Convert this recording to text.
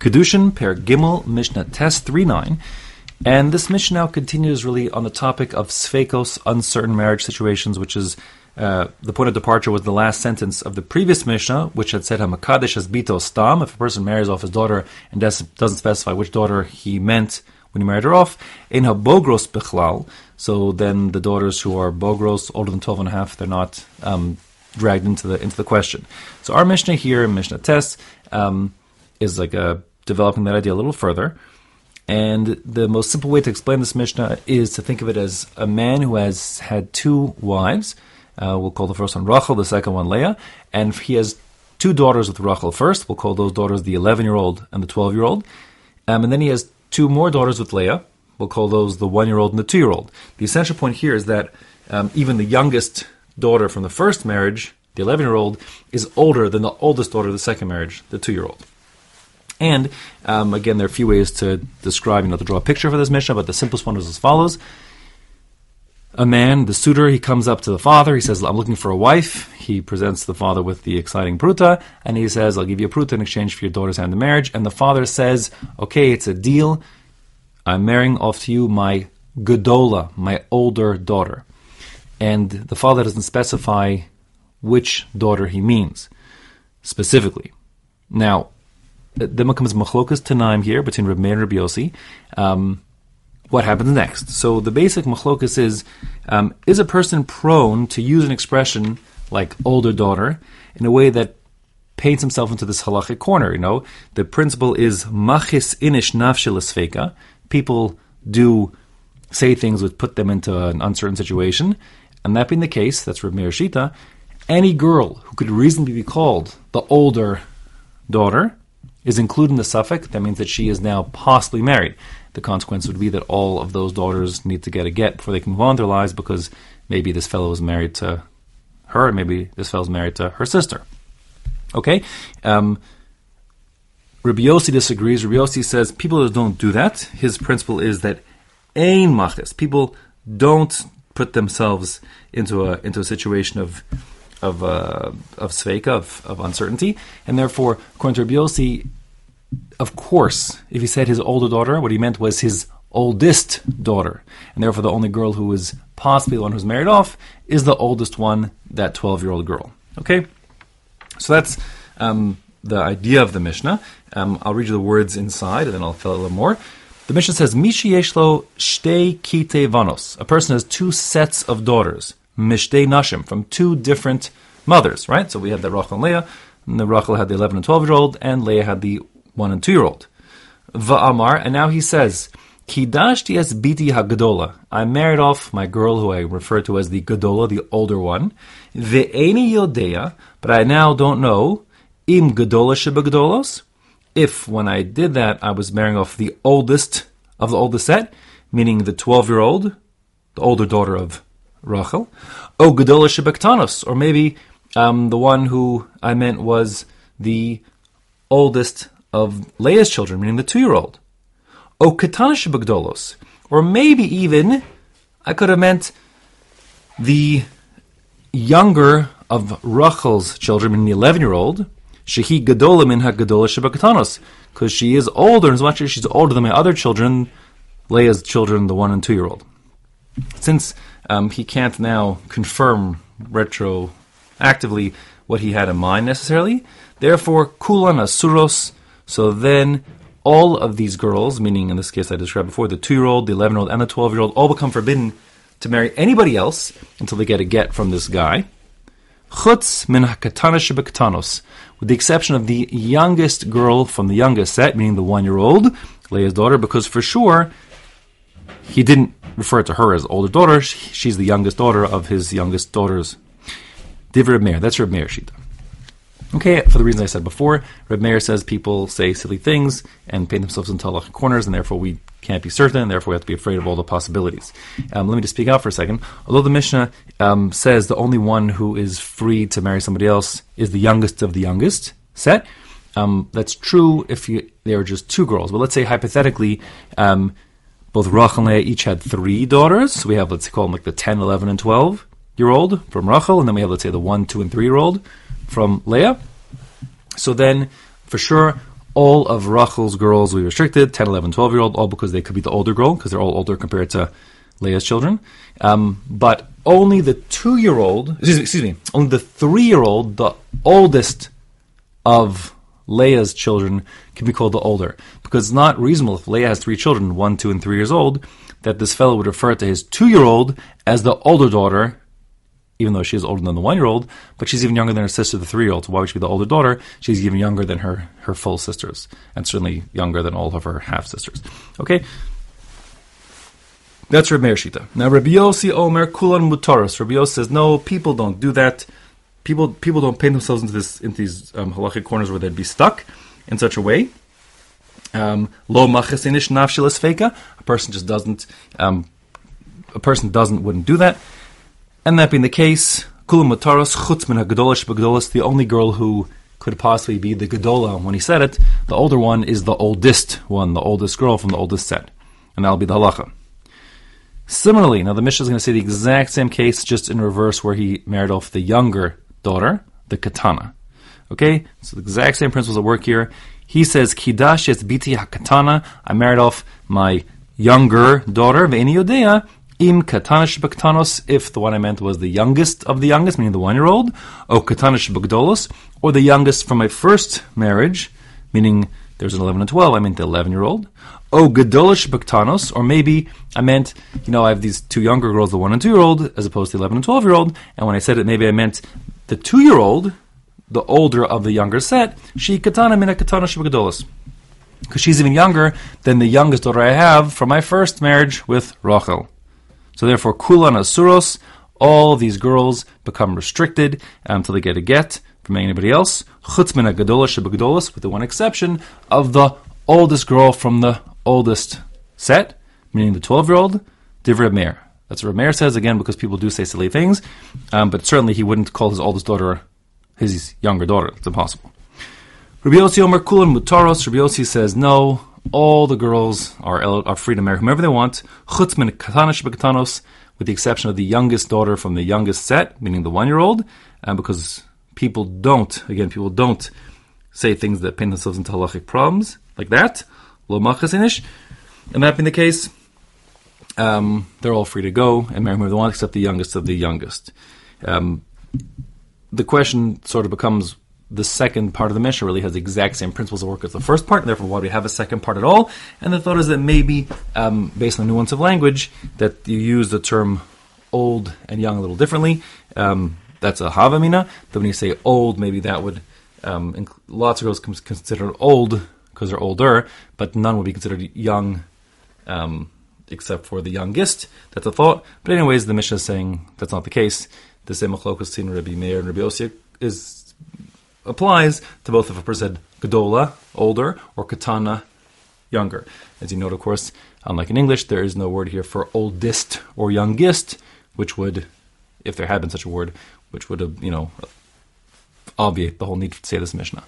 Kiddushin Per Gimel Mishnah Tes 39. And this Mishnah continues really on the topic of Sveikos, uncertain marriage situations, which is uh, the point of departure was the last sentence of the previous Mishnah, which had said Hamakadesh as Bito Stam, if a person marries off his daughter and doesn't specify which daughter he meant when he married her off, in Habogros Bichlal, so then the daughters who are Bogros, older than 12 and a half, they're not um, dragged into the into the question. So our Mishnah here, in Mishnah Tes, um, is like a developing that idea a little further. And the most simple way to explain this Mishnah is to think of it as a man who has had two wives. Uh, we'll call the first one Rachel, the second one Leah. And he has two daughters with Rachel first. We'll call those daughters the 11 year old and the 12 year old. Um, and then he has two more daughters with Leah. We'll call those the one year old and the two year old. The essential point here is that um, even the youngest daughter from the first marriage, the 11 year old, is older than the oldest daughter of the second marriage, the two year old. And um, again, there are a few ways to describe, you know, to draw a picture for this Mishnah, but the simplest one is as follows. A man, the suitor, he comes up to the father. He says, I'm looking for a wife. He presents the father with the exciting pruta, and he says, I'll give you a pruta in exchange for your daughter's hand in marriage. And the father says, Okay, it's a deal. I'm marrying off to you my Gedola, my older daughter. And the father doesn't specify which daughter he means specifically. Now, then comes machlokas tanaim here between Reb Meir and Reb Yossi. Um, what happens next? So the basic machlokas is: um, is a person prone to use an expression like older daughter in a way that paints himself into this halachic corner? You know, the principle is machis inish nafshel People do say things which put them into an uncertain situation, and that being the case, that's Reb Meir Shita. Any girl who could reasonably be called the older daughter is included in the safek, that means that she is now possibly married. The consequence would be that all of those daughters need to get a get before they can move on their lives because maybe this fellow is married to her, and maybe this fellow is married to her sister. Okay? Um, Rabbi disagrees. Rabbi says people don't do that. His principle is that ein machis. People don't put themselves into a into a situation of of uh, of sveika, of, of uncertainty, and therefore, to of course, if he said his older daughter, what he meant was his oldest daughter, and therefore the only girl who is possibly the one who's married off is the oldest one, that twelve-year-old girl. Okay, so that's um, the idea of the Mishnah. Um, I'll read you the words inside, and then I'll fill it a little more. The Mishnah says, Mishi yeshlo shtei kite vanos. A person has two sets of daughters mishtei nashim, from two different mothers, right? So we had the Rachel and Leah, and the Rachel had the 11 and 12 year old, and Leah had the 1 and 2 year old. Va'amar, and now he says, Kidashti es biti hagadola. I married off my girl who I refer to as the gadola, the older one. Ve'eni yodea, but I now don't know, im gadola shebagadolos, if when I did that I was marrying off the oldest of the oldest set, meaning the 12 year old, the older daughter of Rachel. Oh, Gedola Shebektanos, or maybe um, the one who I meant was the oldest of Leah's children, meaning the two-year-old. Oh, Katana Shebegdolos, or maybe even I could have meant the younger of Rachel's children, meaning the eleven-year-old. Shehi Gedola min Gedola Shebektanos, because she is older, as much as she's older than my other children, Leah's children, the one and two-year-old. Since um, he can't now confirm retroactively what he had in mind necessarily. Therefore, kulan asuros. So then, all of these girls, meaning in this case I described before, the two-year-old, the eleven-year-old, and the twelve-year-old, all become forbidden to marry anybody else until they get a get from this guy. Chutz min hakatanos with the exception of the youngest girl from the youngest set, meaning the one-year-old, Leah's daughter, because for sure he didn't refer to her as older daughter. She's the youngest daughter of his youngest daughters. Div Reb Meir. That's Reb Meir Shita. Okay, for the reasons I said before, Reb Meir says people say silly things and paint themselves into halachic corners, and therefore we can't be certain, and therefore we have to be afraid of all the possibilities. Um, let me just speak out for a second. Although the Mishnah um, says the only one who is free to marry somebody else is the youngest of the youngest set, um, that's true if you, there are just two girls. But let's say hypothetically, um, both Rachel and Leah each had three daughters. So we have, let's call them like the 10, 11, and 12 year old from Rachel, and then we have, let's say, the 1, 2, and 3 year old from Leah. So then, for sure, all of Rachel's girls will be restricted, 10, 11, 12 year old, all because they could be the older girl, because they're all older compared to Leah's children. Um, but only the two year old, excuse excuse me, only the three year old, the oldest of Leah's children, can be called the older. Because it's not reasonable if Leah has three children, one, two, and three years old, that this fellow would refer to his two year old as the older daughter, even though she is older than the one year old, but she's even younger than her sister, the three year old. So why would she be the older daughter? She's even younger than her, her full sisters, and certainly younger than all of her half sisters. Okay? That's Rabbi Shita. Now Rabbi Yossi Omer Kulan Mutaros. Rabbi Yossi says, no, people don't do that. People people don't paint themselves into this into these um, halachic corners where they'd be stuck in such a way. Um, Lo machasinish nafshilas feka. A person just doesn't. Um, a person doesn't wouldn't do that. And that being the case, kulam mutaros chutz min. The only girl who could possibly be the gadola when he said it, the older one is the oldest one, the oldest girl from the oldest set, and that'll be the halacha. Similarly, now the Mishnah is going to say the exact same case, just in reverse, where he married off the younger daughter, the katana. Okay, so the exact same principles at work here. He says, "Kidash es biti hakatana." I married off my younger daughter, ve'eni yodea im katanish baktanos. If the one I meant was the youngest of the youngest, meaning the one-year-old, o katanish bagdolos, or the youngest from my first marriage, meaning there's an 11 and 12. I meant the 11-year-old. O gadolish baktanos, or maybe I meant, you know, I have these two younger girls, the one and two-year-old, as opposed to the 11 and 12-year-old. And when I said it, maybe I meant the two-year-old the older of the younger set, she katana mina katana shibagadolos. Because she's even younger than the youngest daughter I have from my first marriage with Rachel. So therefore, kulan asuros, all these girls become restricted until they get a get from anybody else. Chutz mina gadola with the one exception of the oldest girl from the oldest set, meaning the 12-year-old, Divrei Meir. That's what Meir says, again, because people do say silly things, um, but certainly he wouldn't call his oldest daughter his younger daughter. It's impossible. Rabbi Yossi Omer Kulan Mutaros. Rabbi Yossi says no. All the girls are are free to marry whomever they want. Chutz min katanish bekatanos, with the exception of the youngest daughter from the youngest set, meaning the one year old, and because people don't, again, people don't say things that paint themselves into halachic problems like that. Lo machasinish. And that being the case, um, they're all free to go and marry whomever they want, except the youngest of the youngest. Um, the question sort of becomes the second part of the Mishnah really has the exact same principles of work as the first part, and therefore why do we have a second part at all? And the thought is that maybe, um, based on the nuance of language, that you use the term old and young a little differently. Um, that's a havamina. But when you say old, maybe that would um, inc- lots of girls considered old because they're older, but none would be considered young, um, except for the youngest. That's a thought. But anyways, the Mishnah is saying that's not the case the same machlokas in Rabbi Meir and Rabbi Yossi is applies to both if a person Gedola, older, or Katana, younger. As you note, of course, unlike in English, there is no word here for oldest or youngest, which would, if there had been such a word, which would you know, obviate the whole need to say this Mishnah.